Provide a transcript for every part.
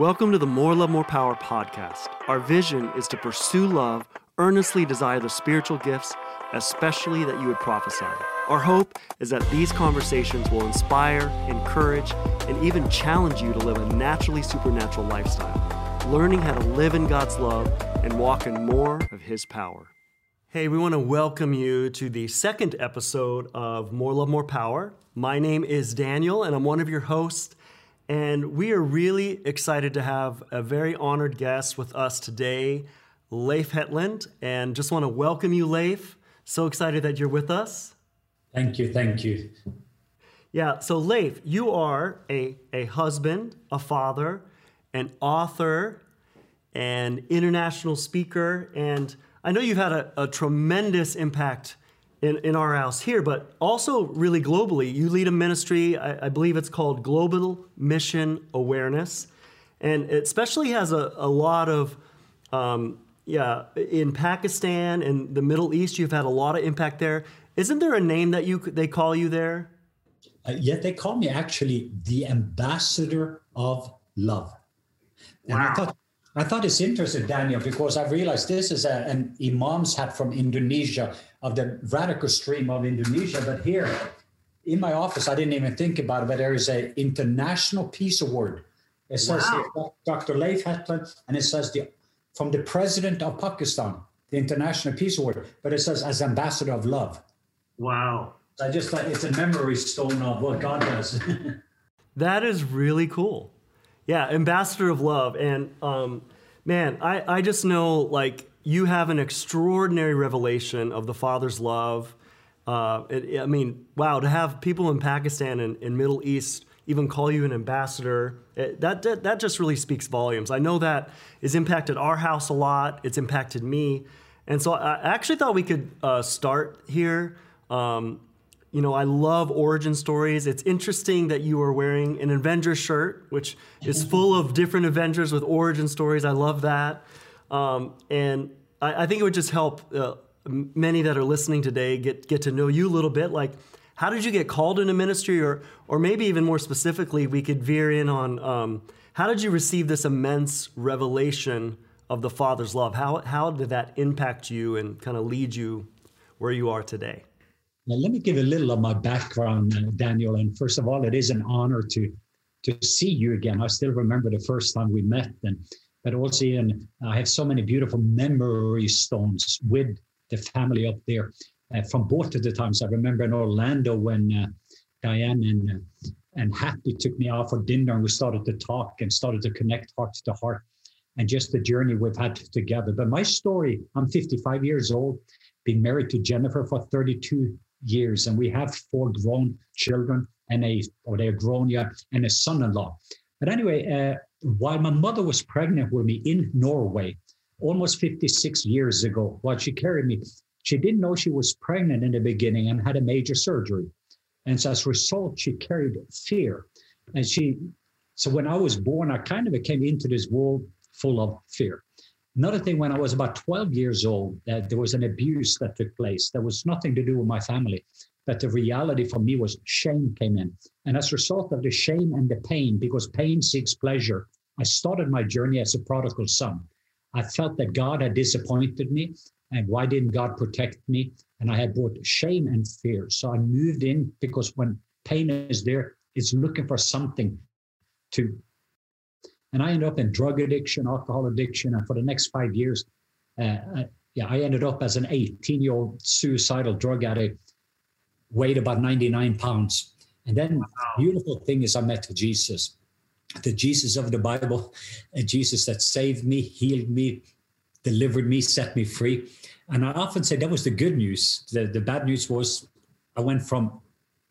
Welcome to the More Love, More Power podcast. Our vision is to pursue love, earnestly desire the spiritual gifts, especially that you would prophesy. Our hope is that these conversations will inspire, encourage, and even challenge you to live a naturally supernatural lifestyle, learning how to live in God's love and walk in more of His power. Hey, we want to welcome you to the second episode of More Love, More Power. My name is Daniel, and I'm one of your hosts. And we are really excited to have a very honored guest with us today, Leif Hetland. And just want to welcome you, Leif. So excited that you're with us. Thank you. Thank you. Yeah. So, Leif, you are a, a husband, a father, an author, an international speaker. And I know you've had a, a tremendous impact in, in our house here, but also really globally. You lead a ministry, I, I believe it's called Global Mission Awareness, and it especially has a, a lot of, um, yeah, in Pakistan and the Middle East, you've had a lot of impact there. Isn't there a name that you they call you there? Uh, yeah, they call me actually the ambassador of love. And wow. I thought I thought it's interesting, Daniel, because I realized this is a, an imam's hat from Indonesia of the radical stream of Indonesia. But here in my office, I didn't even think about it, but there is an international peace award. It says wow. Dr. Leif Hetland, and it says the from the president of Pakistan, the International Peace Award, but it says as ambassador of love. Wow. I just thought it's a memory stone of what God does. that is really cool yeah, ambassador of love. And um, man, I, I just know like you have an extraordinary revelation of the Father's love. Uh, it, I mean, wow, to have people in Pakistan and, and Middle East even call you an ambassador, it, that, that, that just really speaks volumes. I know that has impacted our house a lot. It's impacted me. And so I actually thought we could uh, start here. Um, you know, I love origin stories. It's interesting that you are wearing an Avengers shirt, which is full of different Avengers with origin stories. I love that. Um, and I, I, think it would just help uh, many that are listening today get, get to know you a little bit. Like, how did you get called into ministry? Or, or maybe even more specifically, we could veer in on um, how did you receive this immense revelation of the Father's love? How, how did that impact you and kind of lead you where you are today? Now, let me give a little of my background, uh, Daniel. And first of all, it is an honor to to see you again. I still remember the first time we met, and but also, and I have so many beautiful memory stones with the family up there uh, from both of the times. I remember in Orlando when uh, Diane and uh, and Happy took me out for dinner, and we started to talk and started to connect heart to heart, and just the journey we've had together. But my story: I'm 55 years old, been married to Jennifer for 32 years, and we have four grown children and a, or they're grown yet, and a son-in-law. But anyway, uh, while my mother was pregnant with me in Norway, almost 56 years ago, while she carried me, she didn't know she was pregnant in the beginning and had a major surgery. And so as a result, she carried fear. And she, so when I was born, I kind of came into this world full of fear. Another thing, when I was about 12 years old, uh, there was an abuse that took place. There was nothing to do with my family, but the reality for me was shame came in. And as a result of the shame and the pain, because pain seeks pleasure, I started my journey as a prodigal son. I felt that God had disappointed me. And why didn't God protect me? And I had both shame and fear. So I moved in because when pain is there, it's looking for something to and I ended up in drug addiction, alcohol addiction, and for the next five years, uh, I, yeah, I ended up as an 18 year old suicidal drug addict, weighed about 99 pounds. And then wow. beautiful thing is I met Jesus, the Jesus of the Bible, a Jesus that saved me, healed me, delivered me, set me free. And I often say that was the good news. The, the bad news was I went from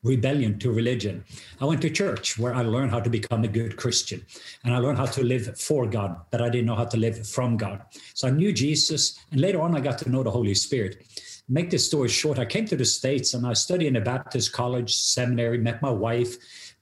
rebellion to religion. I went to church where I learned how to become a good Christian and I learned how to live for God, but I didn't know how to live from God. So I knew Jesus, and later on, I got to know the Holy Spirit. Make this story short, I came to the States and I studied in a Baptist college seminary, met my wife,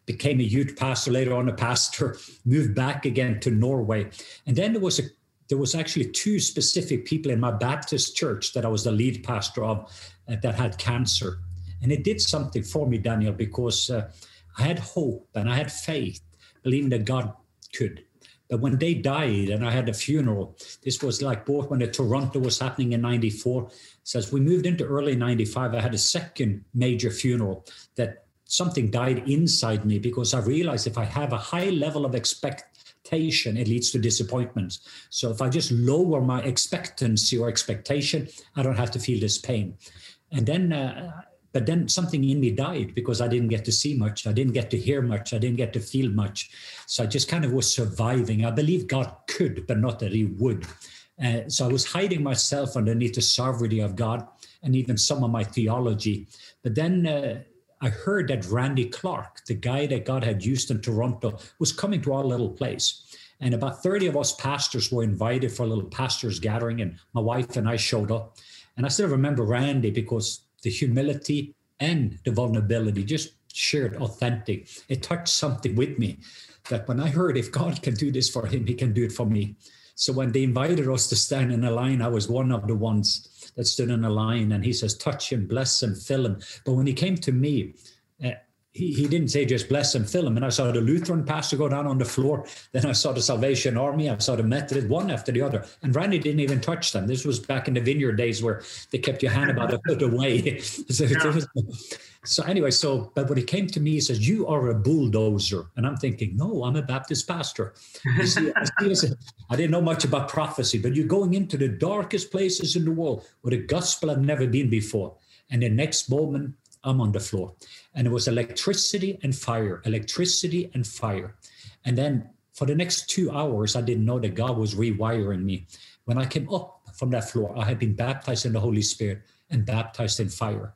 became a youth pastor, later on a pastor, moved back again to Norway. And then there was a there was actually two specific people in my Baptist church that I was the lead pastor of uh, that had cancer and it did something for me, Daniel, because uh, I had hope and I had faith, believing that God could. But when they died and I had a funeral, this was like both when the Toronto was happening in 94. Says we moved into early 95, I had a second major funeral that something died inside me because I realized if I have a high level of expectation, it leads to disappointment. So if I just lower my expectancy or expectation, I don't have to feel this pain. And then uh, but then something in me died because I didn't get to see much. I didn't get to hear much. I didn't get to feel much. So I just kind of was surviving. I believe God could, but not that He would. Uh, so I was hiding myself underneath the sovereignty of God and even some of my theology. But then uh, I heard that Randy Clark, the guy that God had used in Toronto, was coming to our little place. And about 30 of us pastors were invited for a little pastors gathering, and my wife and I showed up. And I still remember Randy because the humility and the vulnerability, just shared authentic. It touched something with me that when I heard if God can do this for him, he can do it for me. So when they invited us to stand in a line, I was one of the ones that stood in a line and he says, touch him, bless him, fill him. But when he came to me, uh, he, he didn't say just bless and fill him. And I saw the Lutheran pastor go down on the floor. Then I saw the Salvation Army. I saw the Methodist, one after the other. And Randy didn't even touch them. This was back in the vineyard days where they kept your hand about a foot away. so, yeah. so, anyway, so, but when he came to me, he says, You are a bulldozer. And I'm thinking, No, I'm a Baptist pastor. See, I, see, I didn't know much about prophecy, but you're going into the darkest places in the world where the gospel had never been before. And the next moment, I'm on the floor. And it was electricity and fire, electricity and fire. And then for the next two hours, I didn't know that God was rewiring me. When I came up from that floor, I had been baptized in the Holy Spirit and baptized in fire.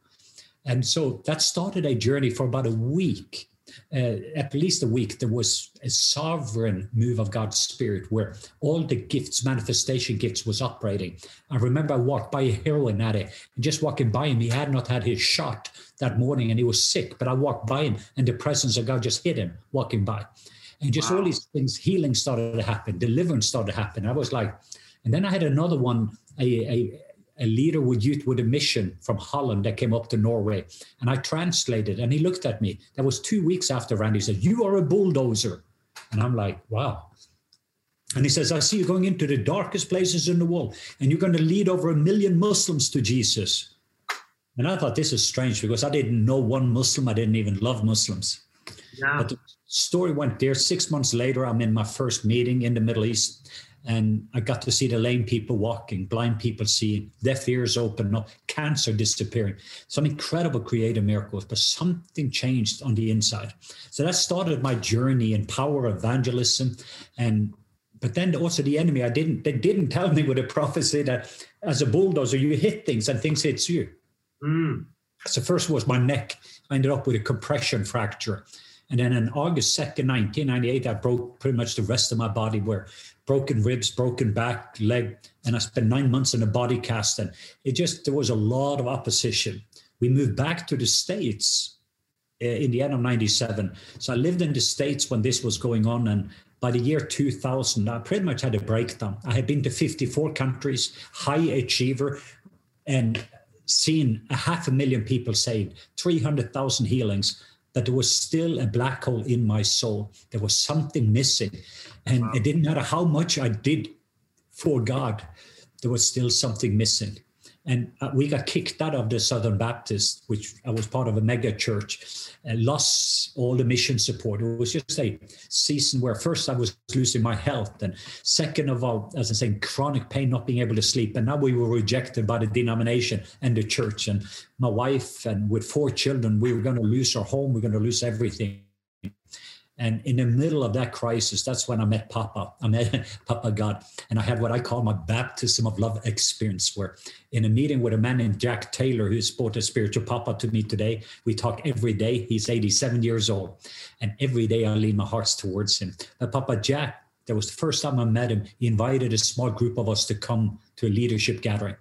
And so that started a journey for about a week Uh, at least a week, there was a sovereign move of God's Spirit where all the gifts, manifestation gifts, was operating. I remember I walked by a heroin addict, and just walking by him, he had not had his shot that morning, and he was sick. But I walked by him, and the presence of God just hit him walking by, and just wow. all these things, healing started to happen, deliverance started to happen. I was like, and then I had another one, a, a a leader with youth with a mission from Holland that came up to Norway. And I translated, and he looked at me. That was two weeks after Randy said, You are a bulldozer. And I'm like, Wow. And he says, I see you going into the darkest places in the world, and you're going to lead over a million Muslims to Jesus. And I thought this is strange because I didn't know one Muslim. I didn't even love Muslims. Yeah. But the story went there. Six months later, I'm in my first meeting in the Middle East and I got to see the lame people walking, blind people seeing, deaf ears open up, cancer disappearing. Some incredible creative miracles, but something changed on the inside. So that started my journey in power evangelism. And but then also the enemy, I didn't they didn't tell me with a prophecy that as a bulldozer, you hit things and things hits you. Mm. So first was my neck. I ended up with a compression fracture. And then on August 2nd, 1998, I broke pretty much the rest of my body where broken ribs, broken back, leg, and I spent nine months in a body cast. And it just, there was a lot of opposition. We moved back to the States uh, in the end of 97. So I lived in the States when this was going on. And by the year 2000, I pretty much had a breakdown. I had been to 54 countries, high achiever, and seen a half a million people saved, 300,000 healings but there was still a black hole in my soul. There was something missing. And wow. it didn't matter how much I did for God, there was still something missing. And uh, we got kicked out of the Southern Baptist, which I was part of a mega church, and lost all the mission support. It was just a season where first I was losing my health, and second of all, as I say, chronic pain, not being able to sleep. And now we were rejected by the denomination and the church. And my wife, and with four children, we were going to lose our home, we we're going to lose everything. And in the middle of that crisis, that's when I met Papa. I met Papa God. And I had what I call my baptism of love experience, where in a meeting with a man named Jack Taylor, who's brought a spiritual Papa to me today, we talk every day. He's 87 years old. And every day I lean my hearts towards him. But Papa Jack, that was the first time I met him. He invited a small group of us to come to a leadership gathering.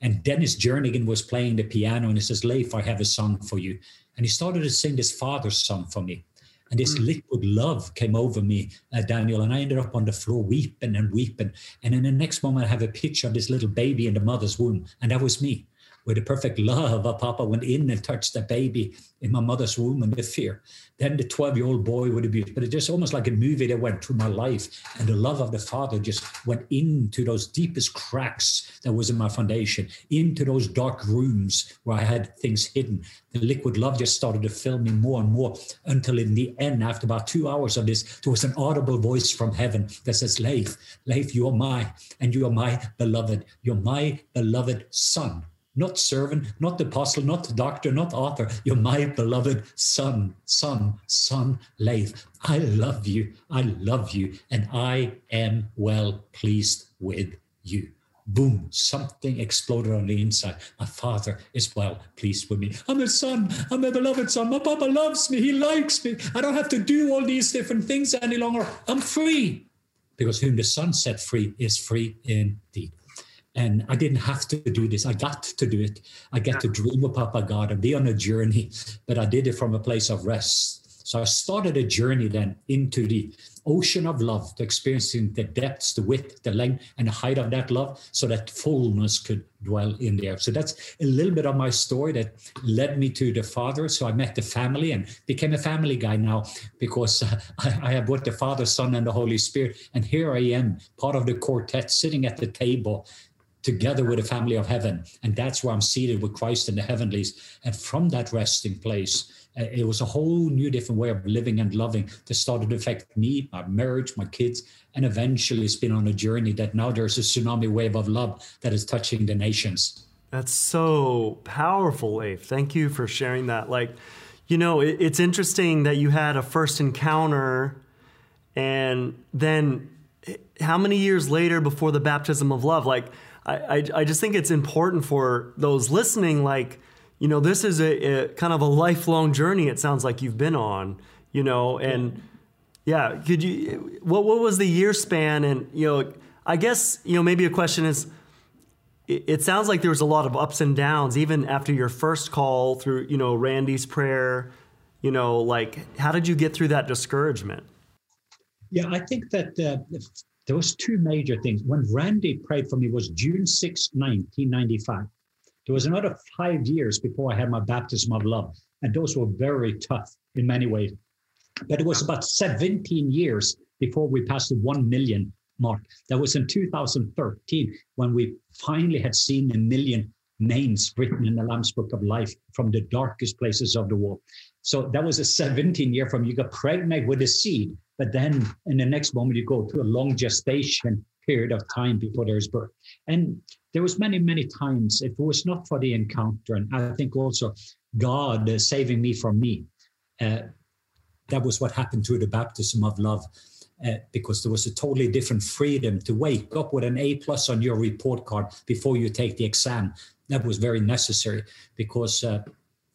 And Dennis Jernigan was playing the piano and he says, Leif, I have a song for you. And he started to sing this father's song for me. And this mm. liquid love came over me, uh, Daniel, and I ended up on the floor weeping and weeping. And in the next moment, I have a picture of this little baby in the mother's womb, and that was me. Where the perfect love of Papa went in and touched the baby in my mother's womb and the fear. Then the 12 year old boy would abuse. But it's just almost like a movie that went through my life. And the love of the Father just went into those deepest cracks that was in my foundation, into those dark rooms where I had things hidden. The liquid love just started to fill me more and more until in the end, after about two hours of this, there was an audible voice from heaven that says, Leif, Leif, you're my, and you're my beloved. You're my beloved son not servant, not apostle, not doctor, not author. You're my beloved son, son, son, Leif. I love you. I love you. And I am well pleased with you. Boom, something exploded on the inside. My father is well pleased with me. I'm a son. I'm a beloved son. My papa loves me. He likes me. I don't have to do all these different things any longer. I'm free because whom the son set free is free indeed. And I didn't have to do this. I got to do it. I get to dream of Papa God and be on a journey, but I did it from a place of rest. So I started a journey then into the ocean of love, to experiencing the depths, the width, the length, and the height of that love, so that fullness could dwell in there. So that's a little bit of my story that led me to the Father. So I met the family and became a family guy now because uh, I, I have both the Father, Son, and the Holy Spirit. And here I am, part of the quartet, sitting at the table together with the family of heaven. And that's where I'm seated with Christ in the heavenlies. And from that resting place, uh, it was a whole new different way of living and loving that started to affect me, my marriage, my kids. And eventually it's been on a journey that now there's a tsunami wave of love that is touching the nations. That's so powerful, Leif. Thank you for sharing that. Like, you know, it, it's interesting that you had a first encounter and then eh, how many years later before the baptism of love? Like, I, I, just think it's important for those listening, like, you know, this is a, a, kind of a lifelong journey. It sounds like you've been on, you know, and yeah, could you? What what was the year span? And you know, I guess you know maybe a question is, it, it sounds like there was a lot of ups and downs even after your first call through you know Randy's prayer. You know, like how did you get through that discouragement? Yeah, I think that uh, there was two major things. When Randy prayed for me was June 6, 1995. There was another five years before I had my baptism of love. And those were very tough in many ways. But it was about 17 years before we passed the 1 million mark. That was in 2013 when we finally had seen a million names written in the Lamb's Book of Life from the darkest places of the world. So that was a 17 year from you got pregnant with a seed but then in the next moment, you go through a long gestation period of time before there's birth. And there was many, many times, if it was not for the encounter, and I think also God saving me from me, uh, that was what happened to the baptism of love. Uh, because there was a totally different freedom to wake up with an A plus on your report card before you take the exam. That was very necessary because uh,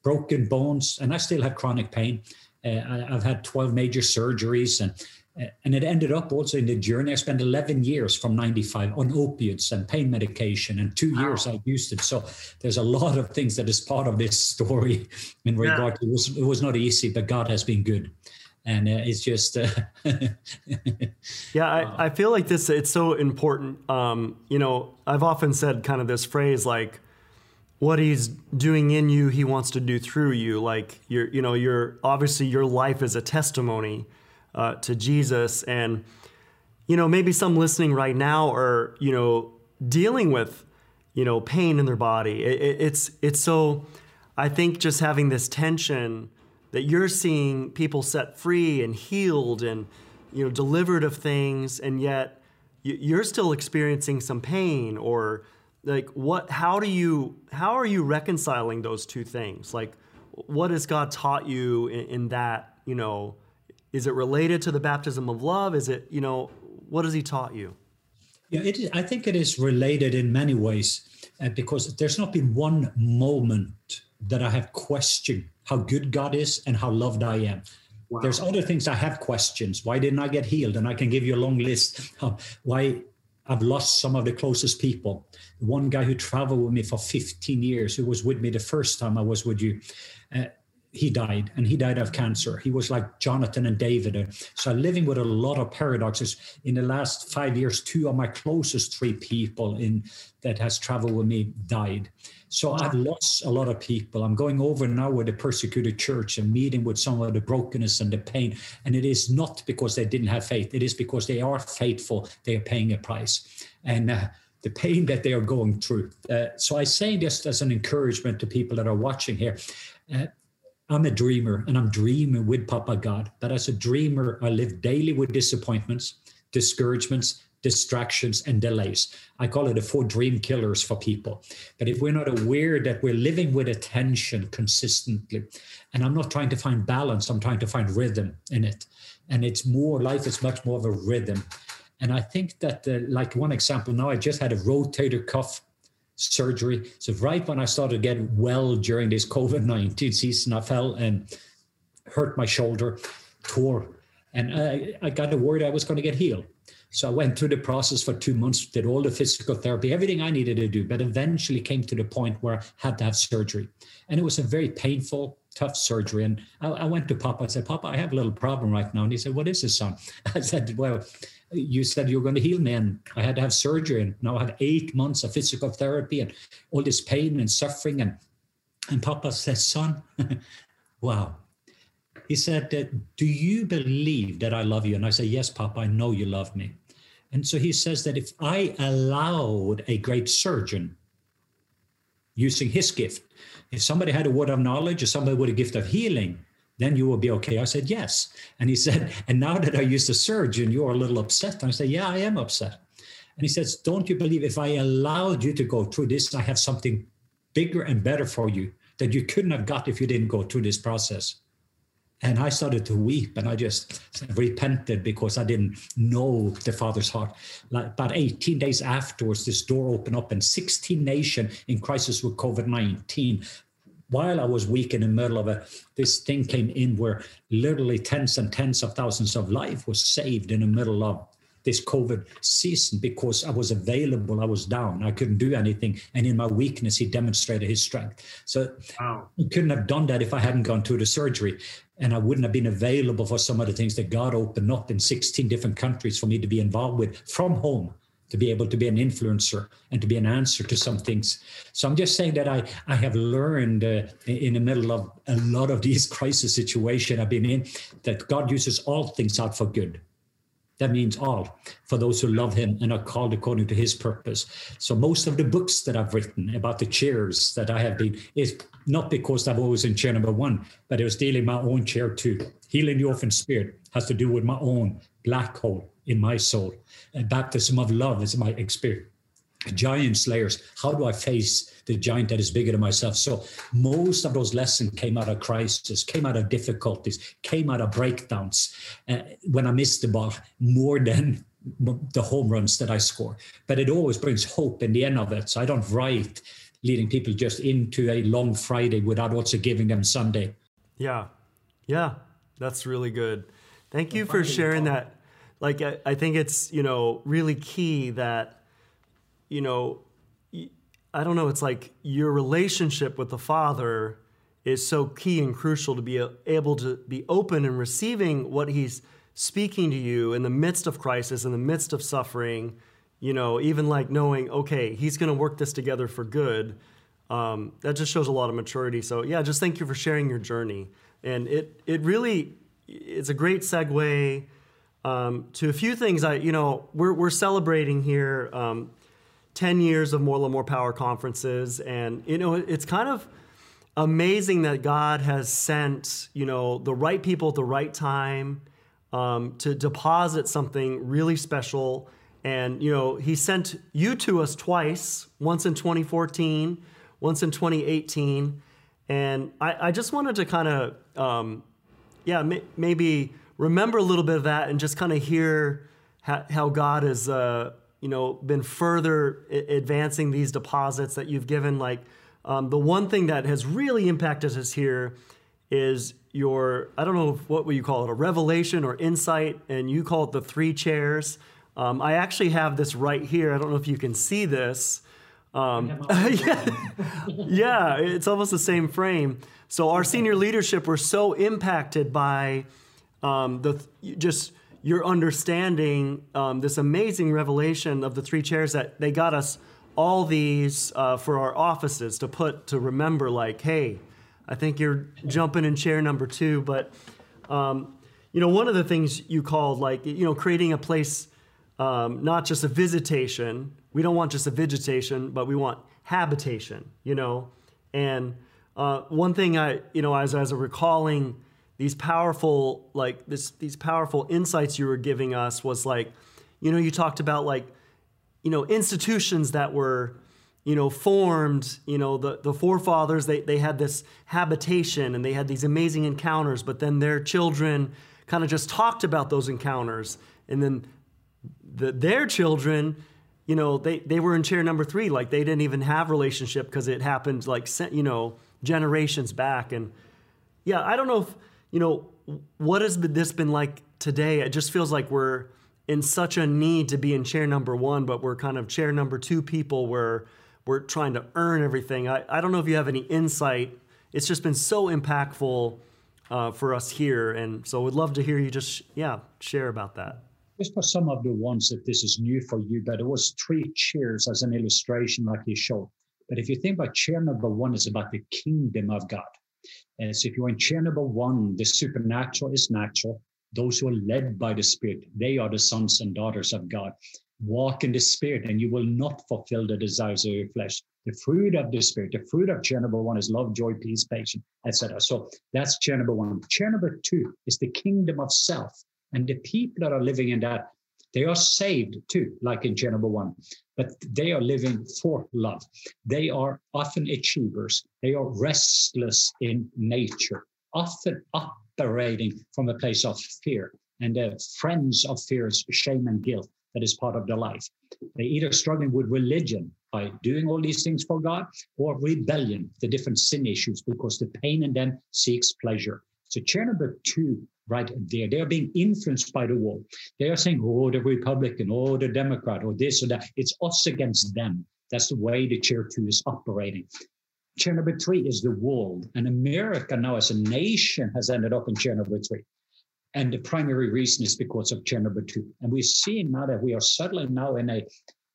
broken bones, and I still have chronic pain. Uh, I've had 12 major surgeries and uh, and it ended up also in the journey. I spent 11 years from 95 on opiates and pain medication, and two years I used it. So there's a lot of things that is part of this story in regard yeah. to it was, it was not easy, but God has been good. And uh, it's just. Uh, yeah, I, I feel like this, it's so important. Um, you know, I've often said kind of this phrase like, what he's doing in you he wants to do through you like you're you know you're obviously your life is a testimony uh, to jesus and you know maybe some listening right now are you know dealing with you know pain in their body it, it, it's it's so i think just having this tension that you're seeing people set free and healed and you know delivered of things and yet you're still experiencing some pain or like what how do you how are you reconciling those two things? Like what has god taught you in, in, that you know is it related to the baptism of love? Is it you know what has he taught you? Yeah it is, i think it is related in many ways uh, because there's not been one moment that i have questioned how good god is and how loved i am wow. there's other things i have questions why didn't i get healed and i can give you a long list of why I've lost some of the closest people. One guy who traveled with me for 15 years, who was with me the first time I was with you, uh, he died and he died of cancer. He was like Jonathan and David. So living with a lot of paradoxes. In the last five years, two of my closest three people in that has traveled with me died. So I've lost a lot of people. I'm going over now with the persecuted church and meeting with some of the brokenness and the pain. And it is not because they didn't have faith. It is because they are faithful. They are paying a price. And uh, the pain that they are going through. Uh, so I say this as an encouragement to people that are watching here. Uh, I'm a dreamer and I'm dreaming with Papa God. But as a dreamer, I live daily with disappointments, discouragements, distractions, and delays. I call it the four dream killers for people. But if we're not aware that we're living with attention consistently, and I'm not trying to find balance, I'm trying to find rhythm in it. And it's more, life is much more of a rhythm. And I think that, uh, like one example now, I just had a rotator cuff surgery. So right when I started getting well during this COVID nineteen season, I fell and hurt my shoulder, tore, and I, I got worried I was going to get healed. So I went through the process for two months, did all the physical therapy, everything I needed to do, but eventually came to the point where I had to have surgery. And it was a very painful, tough surgery. And I, I went to Papa. I said, Papa, I have a little problem right now. And he said, What is this, son? I said, Well, you said you were going to heal me and i had to have surgery and now i have eight months of physical therapy and all this pain and suffering and and papa said son wow he said uh, do you believe that i love you and i said yes papa i know you love me and so he says that if i allowed a great surgeon using his gift if somebody had a word of knowledge or somebody with a gift of healing then you will be okay. I said, yes. And he said, and now that I used a surgeon, you're a little upset. And I said, yeah, I am upset. And he says, don't you believe if I allowed you to go through this, I have something bigger and better for you that you couldn't have got if you didn't go through this process. And I started to weep and I just repented because I didn't know the Father's heart. Like about 18 days afterwards, this door opened up and 16 nations in crisis with COVID 19 while I was weak in the middle of it, this thing came in where literally tens and tens of thousands of life was saved in the middle of this COVID season because I was available, I was down, I couldn't do anything. And in my weakness, he demonstrated his strength. So wow. I couldn't have done that if I hadn't gone through the surgery. And I wouldn't have been available for some of the things that God opened up in 16 different countries for me to be involved with from home to be able to be an influencer and to be an answer to some things. So I'm just saying that I, I have learned uh, in the middle of a lot of these crisis situation I've been in that God uses all things out for good. That means all for those who love him and are called according to his purpose. So most of the books that I've written about the chairs that I have been is not because I've always in chair number one, but it was dealing my own chair too. Healing the orphan spirit has to do with my own black hole in my soul. And baptism of love is my experience. Giant slayers. How do I face the giant that is bigger than myself? So most of those lessons came out of crisis, came out of difficulties, came out of breakdowns. Uh, when I missed the ball more than the home runs that I score. But it always brings hope in the end of it. So I don't write leading people just into a long Friday without also giving them Sunday. Yeah. Yeah. That's really good. Thank you for sharing that like I, I think it's you know really key that you know I don't know it's like your relationship with the Father is so key and crucial to be able to be open and receiving what He's speaking to you in the midst of crisis, in the midst of suffering. You know, even like knowing, okay, He's going to work this together for good. Um, that just shows a lot of maturity. So yeah, just thank you for sharing your journey, and it it really it's a great segue um, to a few things. I, you know, we're, we're celebrating here um, 10 years of More and More Power conferences. And, you know, it's kind of amazing that God has sent, you know, the right people at the right time um, to deposit something really special. And, you know, He sent you to us twice, once in 2014, once in 2018. And I, I just wanted to kind of, um, yeah, may, maybe remember a little bit of that and just kind of hear how, how God is uh, you know, been further advancing these deposits that you've given. Like um, the one thing that has really impacted us here is your, I don't know what would you call it, a revelation or insight, and you call it the three chairs. Um, I actually have this right here. I don't know if you can see this. Um, yeah, yeah, it's almost the same frame. So our senior leadership were so impacted by um, the just your understanding um, this amazing revelation of the three chairs that they got us all these uh, for our offices to put to remember like hey i think you're jumping in chair number two but um, you know one of the things you called like you know creating a place um, not just a visitation we don't want just a vegetation but we want habitation you know? And uh, one thing i you know as, as a recalling these powerful like this these powerful insights you were giving us was like you know you talked about like you know institutions that were you know formed you know the, the forefathers they, they had this habitation and they had these amazing encounters but then their children kind of just talked about those encounters. And then the, their children you know they, they were in chair number three like they didn't even have relationship because it happened like you know generations back. And yeah i don't know if you know, what has this been like today? It just feels like we're in such a need to be in chair number one, but we're kind of chair number two people where we're trying to earn everything. I, I don't know if you have any insight. It's just been so impactful uh, for us here. And so we'd love to hear you just, yeah, share about that. Just for some of the ones that this is new for you, but it was three chairs as an illustration like you showed. But if you think about chair number one, is about the kingdom of God. And so if you're in chair number one, the supernatural is natural. Those who are led by the Spirit, they are the sons and daughters of God. Walk in the Spirit, and you will not fulfill the desires of your flesh. The fruit of the Spirit, the fruit of chair number one is love, joy, peace, patience, etc. So that's chair number one. Chair number two is the kingdom of self. And the people that are living in that they are saved too, like in chair one, but they are living for love. They are often achievers. They are restless in nature, often operating from a place of fear and friends of fears, shame and guilt that is part of their life. They either struggling with religion by doing all these things for God or rebellion, the different sin issues, because the pain in them seeks pleasure. So number two right there. They are being influenced by the world. They are saying, oh, the Republican, oh, the Democrat, or this or that. It's us against them. That's the way the chair two is operating. Chair number three is the world. And America now as a nation has ended up in chair number three. And the primary reason is because of chair number two. And we're seeing now that we are settling now in a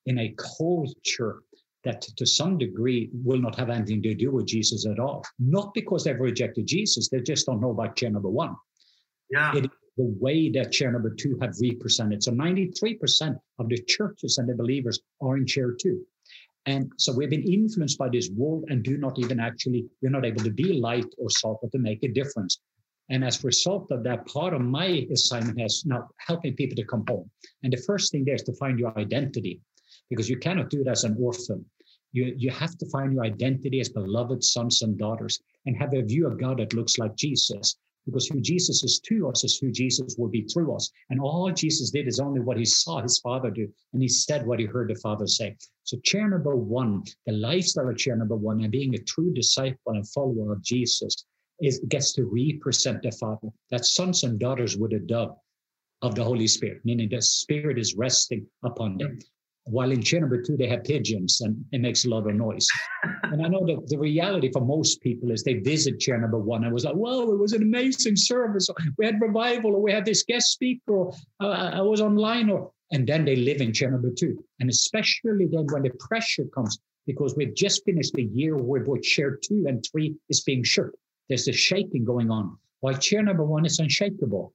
in a culture that to some degree will not have anything to do with Jesus at all. Not because they've rejected Jesus, they just don't know about chair number one. Yeah. The way that chair number two have represented. So 93% of the churches and the believers are in chair two. And so we've been influenced by this world and do not even actually, we're not able to be light or salt or to make a difference. And as a result of that, part of my assignment has now helping people to come home. And the first thing there is to find your identity because you cannot do it as an orphan. You, you have to find your identity as beloved sons and daughters and have a view of God that looks like Jesus because who Jesus is to us is who Jesus will be through us. And all Jesus did is only what he saw his father do, and he said what he heard the father say. So, chair number one, the lifestyle of chair number one, and being a true disciple and follower of Jesus, is gets to represent the Father. That sons and daughters with a dove of the Holy Spirit, meaning the Spirit is resting upon them. While in chair number two, they have pigeons and it makes a lot of noise. and I know that the reality for most people is they visit chair number one and was like, whoa, it was an amazing service. We had revival, or we had this guest speaker, or uh, I was online, or and then they live in chair number two. And especially then when the pressure comes, because we've just finished the year where both chair two and three is being shook. There's a shaking going on. While chair number one is unshakable.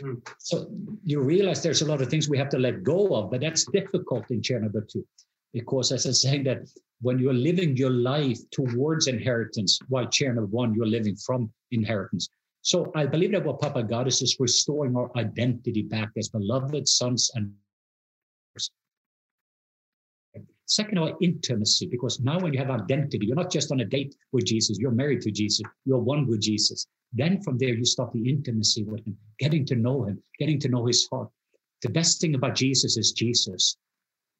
Mm. So you realize there's a lot of things we have to let go of, but that's difficult in chair number two. Because as I'm saying that when you're living your life towards inheritance, while number one, you're living from inheritance. So I believe that what Papa God is is restoring our identity back as beloved sons and Second of all, intimacy, because now when you have identity, you're not just on a date with Jesus, you're married to Jesus, you're one with Jesus. Then from there, you start the intimacy with him, getting to know him, getting to know his heart. The best thing about Jesus is Jesus.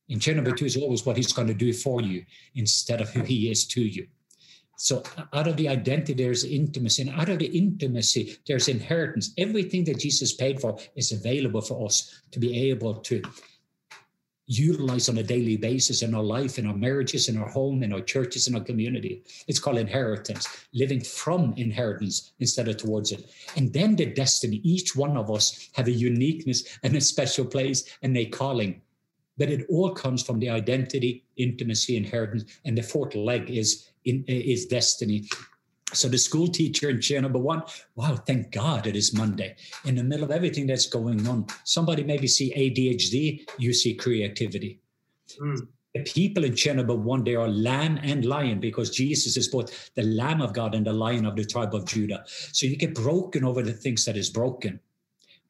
In chair number two is always what he's going to do for you instead of who he is to you. So out of the identity, there's intimacy. And out of the intimacy, there's inheritance. Everything that Jesus paid for is available for us to be able to utilize on a daily basis in our life, in our marriages, in our home, in our churches, in our community. It's called inheritance, living from inheritance instead of towards it. And then the destiny, each one of us have a uniqueness and a special place and a calling. But it all comes from the identity, intimacy, inheritance. And the fourth leg is in, is destiny. So the school teacher in chair number one, wow, thank God it is Monday. In the middle of everything that's going on, somebody maybe see ADHD, you see creativity. Mm. The people in chair number one, they are lamb and lion because Jesus is both the lamb of God and the lion of the tribe of Judah. So you get broken over the things that is broken.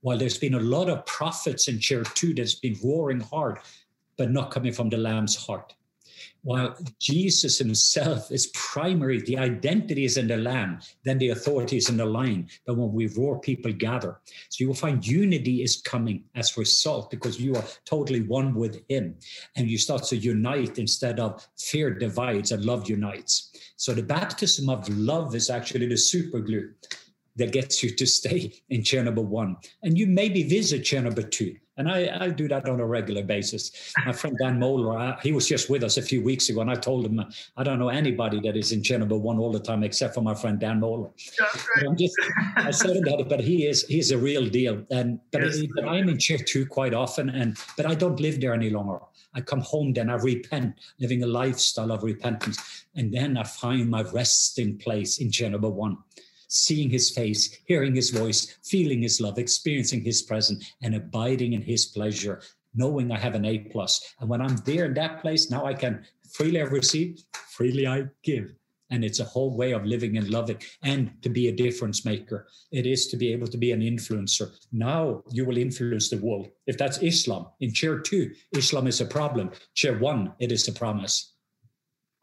While there's been a lot of prophets in chair two that's been roaring hard, but not coming from the lamb's heart while Jesus himself is primary, the identity is in the lamb, then the authority is in the lion. But when we roar, people gather. So you will find unity is coming as a result because you are totally one with him. And you start to unite instead of fear divides and love unites. So the baptism of love is actually the super glue that gets you to stay in chair number one. And you maybe visit chair number two. And I, I do that on a regular basis. My friend Dan Mohler, uh, he was just with us a few weeks ago, and I told him I don't know anybody that is in chair number one all the time except for my friend Dan Mohler. I'm just, I said about it, but he is he's a real deal. And but, yes. but I'm in chair two quite often, and but I don't live there any longer. I come home, then I repent, living a lifestyle of repentance, and then I find my resting place in chair number one seeing his face, hearing his voice, feeling his love, experiencing his presence, and abiding in his pleasure, knowing I have an A plus. And when I'm there in that place, now I can freely I receive, freely I give. And it's a whole way of living and loving and to be a difference maker. It is to be able to be an influencer. Now you will influence the world. If that's Islam, in chair two, Islam is a problem. Chair one, it is a promise.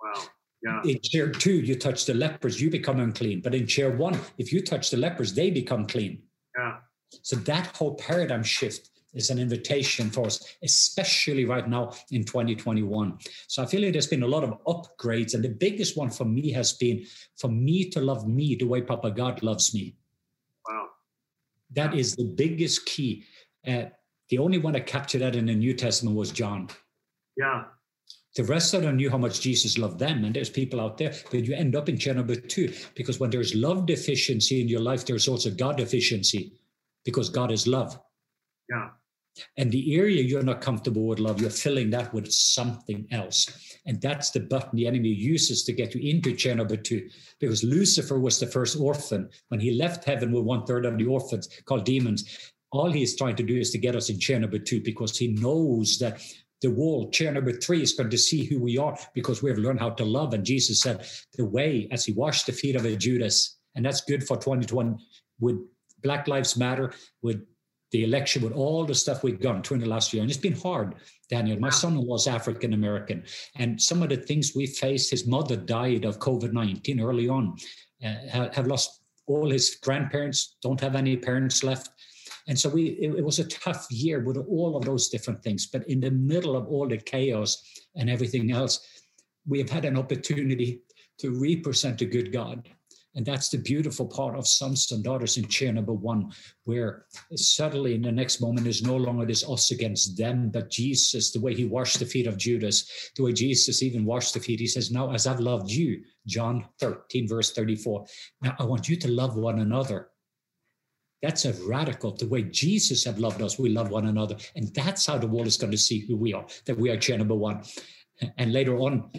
Wow. Yeah. In chair two, you touch the lepers, you become unclean. But in chair one, if you touch the lepers, they become clean. Yeah. So that whole paradigm shift is an invitation for us, especially right now in 2021. So I feel like there's been a lot of upgrades. And the biggest one for me has been for me to love me the way Papa God loves me. Wow. That is the biggest key. Uh, the only one that captured that in the New Testament was John. Yeah. The rest of them knew how much Jesus loved them, and there's people out there, but you end up in chair number two because when there's love deficiency in your life, there's also God deficiency because God is love. Yeah. And the area you're not comfortable with love, you're filling that with something else. And that's the button the enemy uses to get you into chair number two. Because Lucifer was the first orphan. When he left heaven with one third of the orphans called demons, all he is trying to do is to get us in chair number two because he knows that the wall, chair number three, is going to see who we are because we have learned how to love. And Jesus said, the way as he washed the feet of a Judas, and that's good for 2021 with Black Lives Matter, with the election, with all the stuff we've gone through in the last year. And it's been hard, Daniel. My son was African American. And some of the things we faced, his mother died of COVID 19 early on, uh, have lost all his grandparents, don't have any parents left. And so we it, it, was a tough year with all of those different things. But in the middle of all the chaos and everything else, we have had an opportunity to represent a good God. And that's the beautiful part of sons and daughters in chair number one, where suddenly in the next moment is no longer this us against them, but Jesus, the way he washed the feet of Judas, the way Jesus even washed the feet, he says, Now, as I've loved you, John 13, verse 34, now I want you to love one another that's a radical. The way Jesus have loved us, we love one another. And that's how the world is going to see who we are, that we are chair number one. And later on,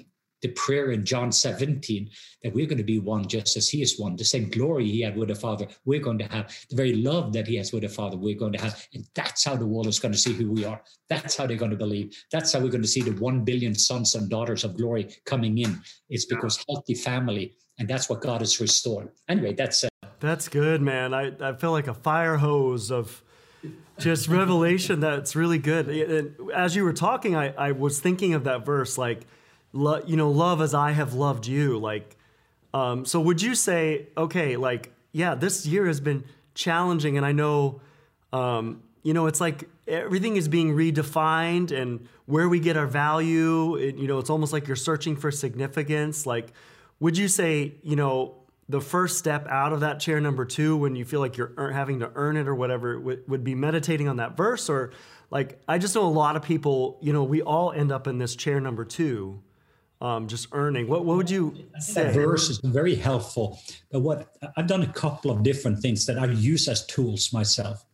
the prayer in John 17 that we're going to be one just as he is one. The same glory he had with the Father, we're going to have. The very love that he has with the Father, we're going to have. And that's how the world is going to see who we are. That's how they're going to believe. That's how we're going to see the 1 billion sons and daughters of glory coming in. It's because healthy family. And that's what God has restored. Anyway, that's. That's good, man. I, I feel like a fire hose of just revelation that's really good. And as you were talking, I, I was thinking of that verse, like, lo, you know, love as I have loved you. Like, um, so would you say, okay, like, yeah, this year has been challenging, and I know, um, you know, it's like everything is being redefined, and where we get our value, it, you know, it's almost like you're searching for significance. Like, would you say, you know, the first step out of that chair number two when you feel like you're having to earn it or whatever would, would be meditating on that verse or like I just know a lot of people. You know, we all end up in this chair number two, um, just earning. What what would you say? That verse is very helpful. But what I've done a couple of different things that I use as tools myself.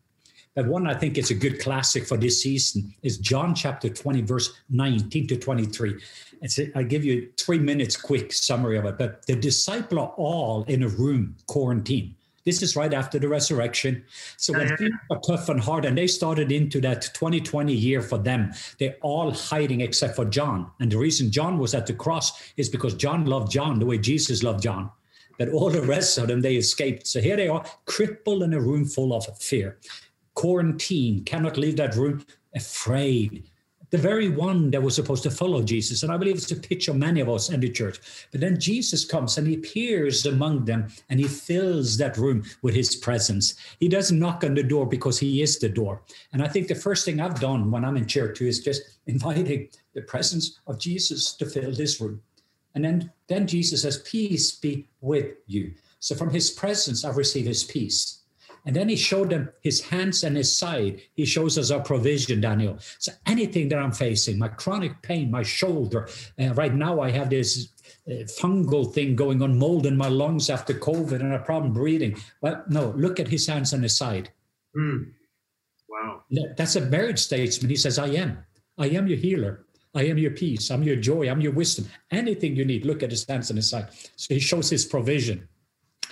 But one I think is a good classic for this season is John chapter 20, verse 19 to 23. It's a, I give you three minutes quick summary of it. But the disciple are all in a room, quarantine. This is right after the resurrection. So when uh-huh. things are tough and hard, and they started into that 2020 year for them, they're all hiding except for John. And the reason John was at the cross is because John loved John the way Jesus loved John. But all the rest of them, they escaped. So here they are, crippled in a room full of fear. Quarantine, cannot leave that room, afraid the very one that was supposed to follow Jesus. And I believe it's a picture of many of us in the church. But then Jesus comes and he appears among them and he fills that room with his presence. He doesn't knock on the door because he is the door. And I think the first thing I've done when I'm in chair too is just inviting the presence of Jesus to fill this room. And then, then Jesus says, Peace be with you. So from his presence, I've received his peace. And then he showed them his hands and his side. He shows us our provision, Daniel. So anything that I'm facing, my chronic pain, my shoulder, uh, right now I have this uh, fungal thing going on, mold in my lungs after COVID and a problem breathing. Well, no, look at his hands and his side. Mm. Wow. That's a marriage statement. He says, I am. I am your healer. I am your peace. I'm your joy. I'm your wisdom. Anything you need, look at his hands and his side. So he shows his provision.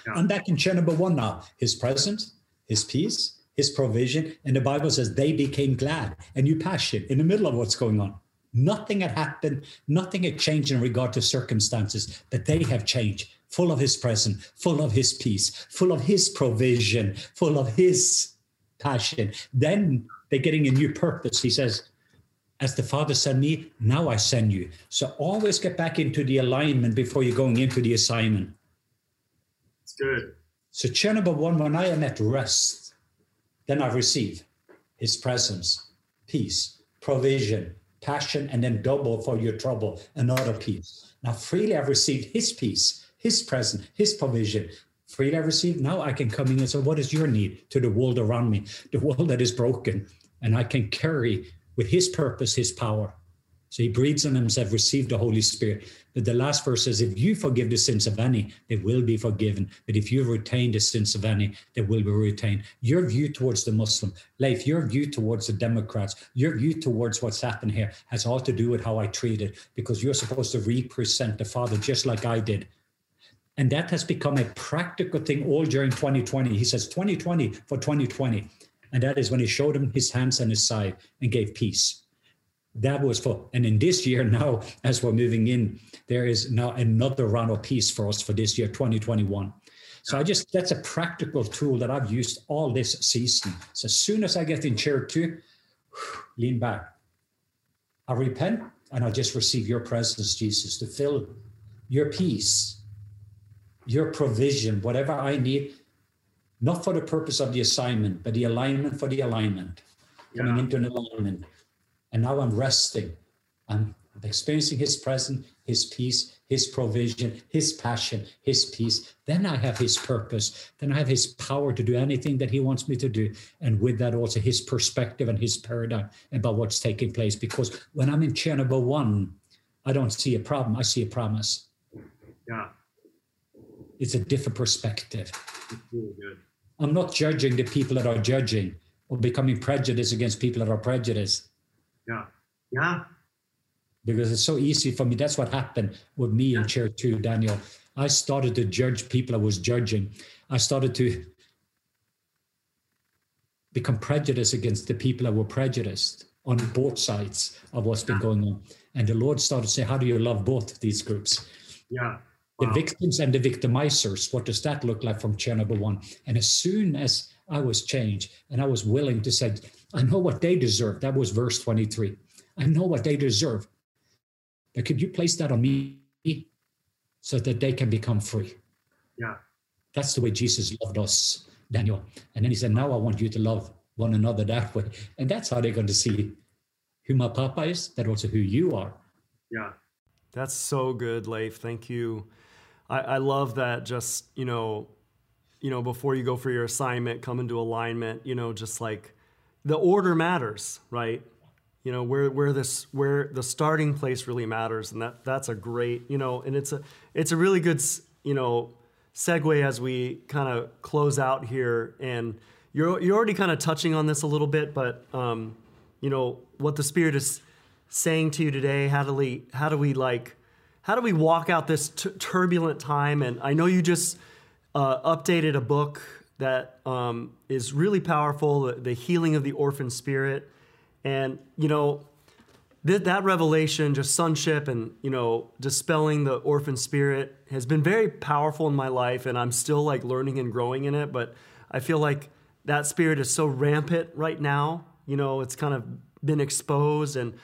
Yeah. I'm back in chair number one now. His presence, his peace, his provision. And the Bible says they became glad and you passion in the middle of what's going on. Nothing had happened, nothing had changed in regard to circumstances, but they have changed, full of his presence, full of his peace, full of his provision, full of his passion. Then they're getting a new purpose. He says, as the Father sent me, now I send you. So always get back into the alignment before you're going into the assignment. It's good. So, chair number one, when I am at rest, then I receive his presence, peace, provision, passion, and then double for your trouble, another peace. Now, freely I've received his peace, his presence, his provision. Freely I've received. Now I can come in and say, What is your need to the world around me, the world that is broken? And I can carry with his purpose, his power. So he breathes on himself, receive the Holy Spirit. But the last verse says, if you forgive the sins of any, they will be forgiven. But if you retain the sins of any, they will be retained. Your view towards the Muslim, life, your view towards the Democrats, your view towards what's happened here has all to do with how I treat it, because you're supposed to represent the Father just like I did. And that has become a practical thing all during 2020. He says 2020 for 2020. And that is when he showed him his hands and his side and gave peace that was for and in this year now as we're moving in there is now another round of peace for us for this year 2021 so i just that's a practical tool that i've used all this season. So as soon as i get in chair two lean back. I repent and i just receive your presence jesus to fill your peace your provision whatever i need not for the purpose of the assignment but the alignment for the alignment coming into an alignment and now I'm resting. I'm experiencing His presence, His peace, His provision, His passion, His peace. Then I have His purpose. Then I have His power to do anything that He wants me to do. And with that, also His perspective and His paradigm about what's taking place. Because when I'm in chair number one, I don't see a problem, I see a promise. Yeah. It's a different perspective. Really. I'm not judging the people that are judging or becoming prejudiced against people that are prejudiced. Yeah. Yeah. Because it's so easy for me. That's what happened with me in chair two, Daniel. I started to judge people I was judging. I started to become prejudiced against the people that were prejudiced on both sides of what's been going on. And the Lord started to say, How do you love both these groups? Yeah. Wow. The victims and the victimizers. What does that look like from chair number one? And as soon as I was changed and I was willing to say, I know what they deserve. That was verse 23. I know what they deserve. But could you place that on me so that they can become free? Yeah. That's the way Jesus loved us, Daniel. And then he said, Now I want you to love one another that way. And that's how they're going to see who my papa is, but also who you are. Yeah. That's so good, Leif. Thank you. I, I love that just, you know, you know, before you go for your assignment, come into alignment, you know, just like the order matters, right? You know where where this where the starting place really matters, and that that's a great you know, and it's a it's a really good you know segue as we kind of close out here, and you're you're already kind of touching on this a little bit, but um, you know what the Spirit is saying to you today. How do we how do we like how do we walk out this t- turbulent time? And I know you just uh, updated a book that um, is really powerful, the, the, healing of the orphan spirit, and you know th- that revelation, just sonship, and you know dispelling the orphan spirit has been very powerful in my life, and I'm still like learning and growing in it. But I feel like that spirit is so rampant right now. You know, it's kind of been exposed, and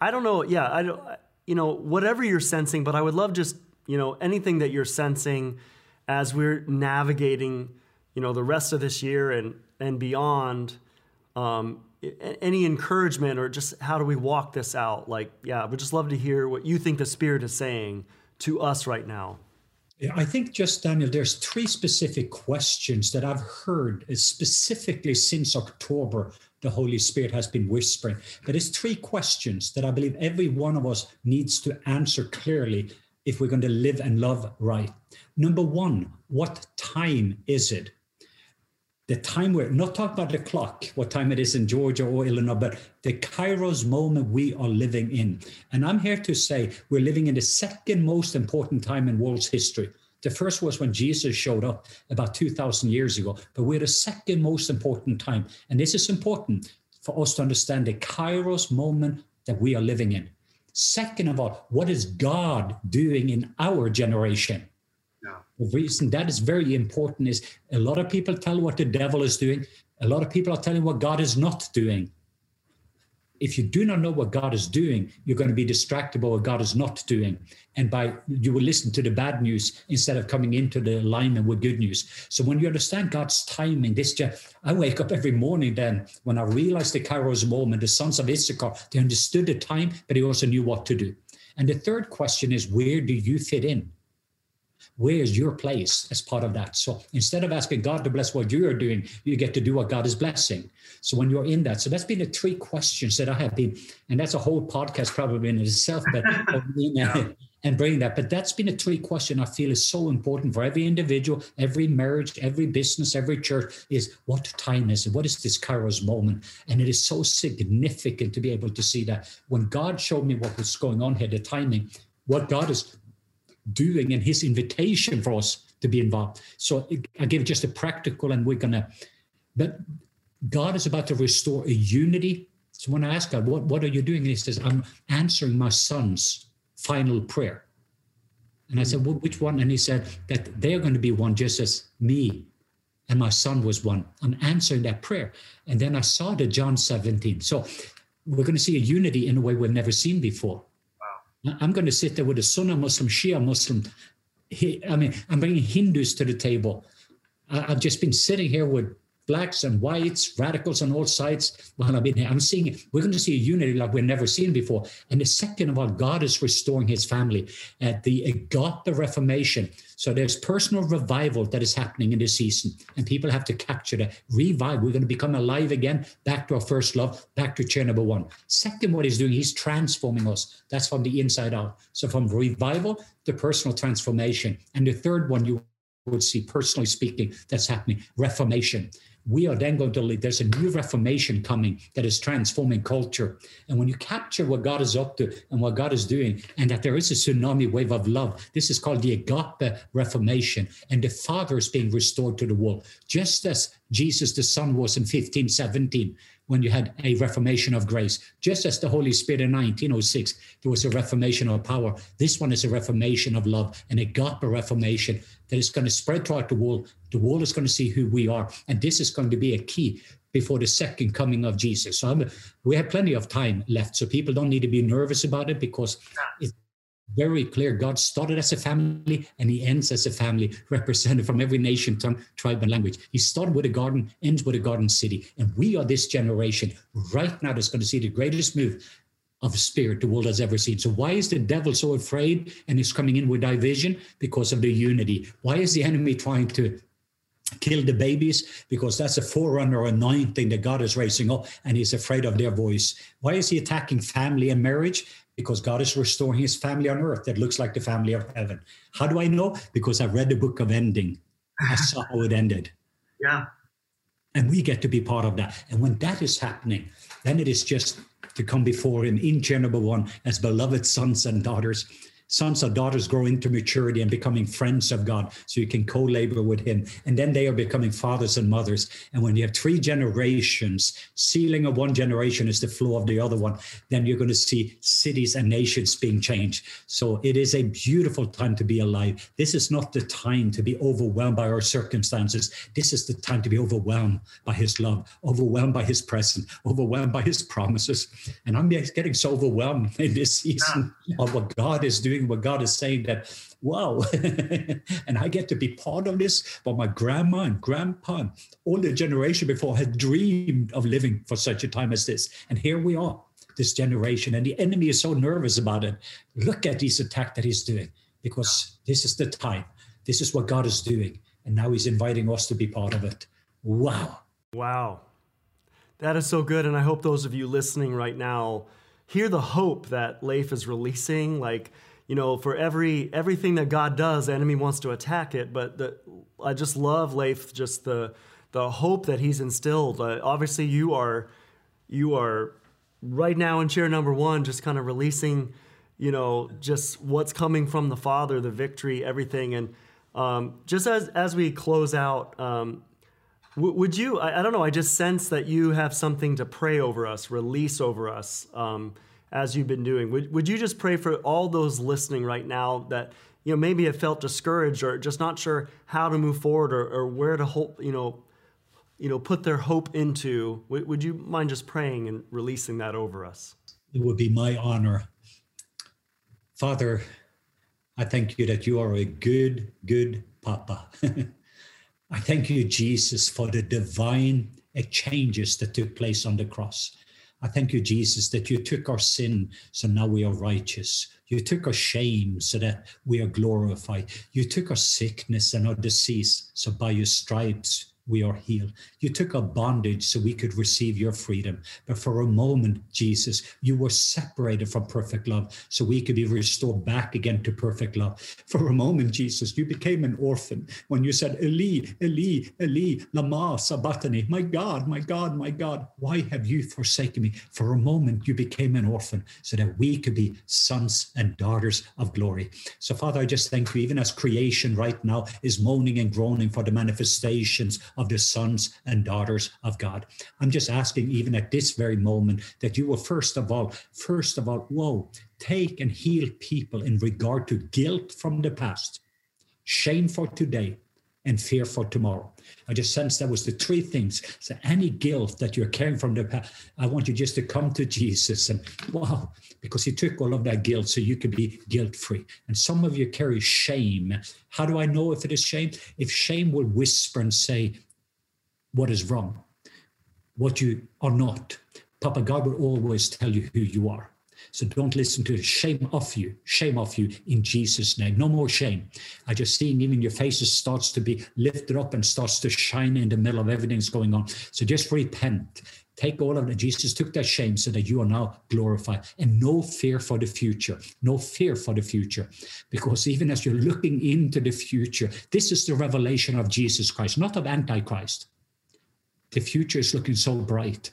I don't know. Yeah, I don't you know, whatever you're sensing, but I would love just, you know, anything that you're sensing as we're navigating, you know, the rest of this year and and beyond. Um, any encouragement or just how do we walk this out? Like, yeah, we'd just love to hear what you think the Spirit is saying to us right now. I think just Daniel, there's three specific questions that I've heard specifically since October the Holy Spirit has been whispering. But it's three questions that I believe every one of us needs to answer clearly if we're going to live and love right. Number one, what time is it? The time we're not talking about the clock, what time it is in Georgia or Illinois, but the Kairos moment we are living in. And I'm here to say we're living in the second most important time in world's history. The first was when Jesus showed up about 2,000 years ago, but we're the second most important time. And this is important for us to understand the kairos moment that we are living in. Second of all, what is God doing in our generation? Reason that is very important is a lot of people tell what the devil is doing. A lot of people are telling what God is not doing if you do not know what God is doing, you're going to be distracted by what God is not doing. And by you will listen to the bad news instead of coming into the alignment with good news. So when you understand God's timing, this I wake up every morning then when I realize the Kairos moment, the sons of Issachar, they understood the time, but they also knew what to do. And the third question is where do you fit in? Where's your place as part of that? So instead of asking God to bless what you are doing, you get to do what God is blessing. So when you're in that, so that's been the three questions that I have been, and that's a whole podcast probably in itself, but yeah. and bring that. But that's been a three question I feel is so important for every individual, every marriage, every business, every church is what time is it? What is this Kairos moment? And it is so significant to be able to see that. When God showed me what was going on here, the timing, what God is doing and his invitation for us to be involved. So I give just a practical, and we're gonna. But God is about to restore a unity. So when I ask God, "What what are you doing?" And He says, "I'm answering my son's final prayer." And I said, well, "Which one?" And He said that they're going to be one, just as me and my son was one. I'm answering that prayer. And then I saw the John 17. So we're going to see a unity in a way we've never seen before. I'm going to sit there with a Sunni Muslim, Shia Muslim. I mean, I'm bringing Hindus to the table. I've just been sitting here with blacks and whites, radicals on all sides. I've been here, I'm seeing we're going to see a unity like we've never seen before. And the second of all, God is restoring His family at the agape Reformation. So there's personal revival that is happening in this season, and people have to capture that revive. We're going to become alive again, back to our first love, back to chair number one. Second, what He's doing, He's transforming us. That's from the inside out. So from revival to personal transformation. And the third one you would see, personally speaking, that's happening reformation we are then going to lead. There's a new reformation coming that is transforming culture. And when you capture what God is up to and what God is doing, and that there is a tsunami wave of love, this is called the agape reformation. And the Father is being restored to the world, just as Jesus the Son was in 1517 when you had a reformation of grace. Just as the Holy Spirit in 1906, there was a reformation of power. This one is a reformation of love, an agape reformation that is going to spread throughout the world. The world is going to see who we are. And this is going to be a key before the second coming of Jesus. So I'm, we have plenty of time left. So people don't need to be nervous about it because it's very clear. God started as a family and he ends as a family, represented from every nation, tongue, tribe, and language. He started with a garden, ends with a garden city. And we are this generation right now that's going to see the greatest move of spirit the world has ever seen. So why is the devil so afraid and is coming in with division? Because of the unity. Why is the enemy trying to kill the babies because that's a forerunner anointing that God is raising up and he's afraid of their voice. Why is he attacking family and marriage? Because God is restoring his family on earth that looks like the family of heaven. How do I know? Because I've read the book of ending. I saw how it ended. Yeah. And we get to be part of that. And when that is happening, then it is just to come before him in chair one as beloved sons and daughters sons or daughters grow into maturity and becoming friends of God so you can co labor with Him. And then they are becoming fathers and mothers. And when you have three generations, ceiling of one generation is the flow of the other one, then you're going to see cities and nations being changed. So it is a beautiful time to be alive. This is not the time to be overwhelmed by our circumstances. This is the time to be overwhelmed by His love, overwhelmed by His presence, overwhelmed by His promises. And I'm getting so overwhelmed in this season of what God is doing what God is saying that, wow, and I get to be part of this. But my grandma and grandpa, and all the generation before had dreamed of living for such a time as this. And here we are, this generation. And the enemy is so nervous about it. Look at these attack that he's doing, because this is the time. This is what God is doing. And now he's inviting us to be part of it. Wow. Wow. That is so good. And I hope those of you listening right now hear the hope that Leif is releasing. Like, you know, for every everything that God does, the enemy wants to attack it. But the, I just love Leif, just the the hope that he's instilled. Uh, obviously, you are you are right now in chair number one, just kind of releasing, you know, just what's coming from the Father, the victory, everything, and um, just as as we close out. Um, would you? I, don't know. I just sense that you have something to pray over us, release over us. Um, as you've been doing. Would, would you just pray for all those listening right now that you know maybe have felt discouraged or just not sure how to move forward or, or where to hope you know you know put their hope into? Would, would you mind just praying and releasing that over us? It would be my honor, Father. I thank you that you are a good, good Papa. I thank you, Jesus, for the divine exchanges that took place on the cross. I thank you, Jesus, that you took our sin, so now we are righteous. You took our shame so that we are glorified. You took our sickness and our disease, so by your stripes we are healed. You took our bondage so we could receive your freedom. But for a moment, Jesus, you were separated from perfect love so we could be restored back again to perfect love. For a moment, Jesus, you became an orphan when you said, Eli, Eli, Eli, lama sabachthani. My God, my God, my God, why have you forsaken me? For a moment, you became an orphan so that we could be sons and daughters of glory. So, Father, I just thank you, even as creation right now is moaning and groaning for the manifestations of the sons and daughters of God. I'm just asking, even at this very moment, that you will first of all, first of all, whoa, take and heal people in regard to guilt from the past, shame for today, and fear for tomorrow. I just sense that was the three things. So any guilt that you're carrying from the past, I want you just to come to Jesus and wow, because he took all of that guilt so you could be guilt free. And some of you carry shame. How do I know if it is shame? If shame will whisper and say, what is wrong, what you are not. Papa God will always tell you who you are. So don't listen to. Shame off you. Shame off you in Jesus' name. No more shame. I just seeing even your faces starts to be lifted up and starts to shine in the middle of everything's going on. So just repent. Take all of that. Jesus took that shame so that you are now glorified and no fear for the future. No fear for the future. Because even as you're looking into the future, this is the revelation of Jesus Christ, not of Antichrist the future is looking so bright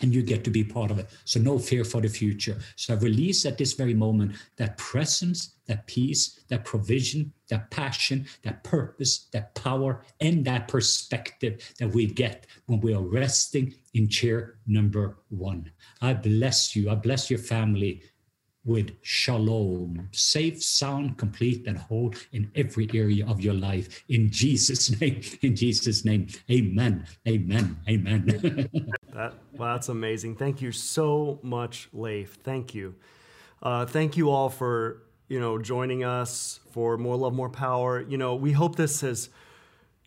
and you get to be part of it. So no fear for the future. So I release at this very moment that presence, that peace, that provision, that passion, that purpose, that power, and that perspective that we get when we are resting in chair number one. I bless you. I bless your family with shalom, safe, sound, complete, and whole in every area of your life. In Jesus' name, in Jesus' name, amen, amen, amen. that, well, that's amazing. Thank you so much, Leif. Thank you. Uh, thank you all for you know joining us for more love, more power. You know, we hope this has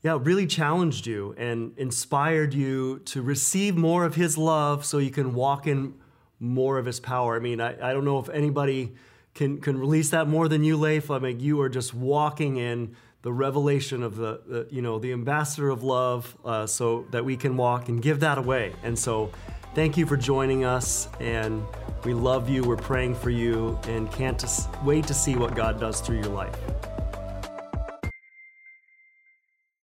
yeah, really challenged you and inspired you to receive more of his love so you can walk in more of his power. I mean, I, I don't know if anybody can can release that more than you, Leif. I mean, you are just walking in the revelation of the, the you know the ambassador of love, uh, so that we can walk and give that away. And so, thank you for joining us, and we love you. We're praying for you, and can't wait to see what God does through your life.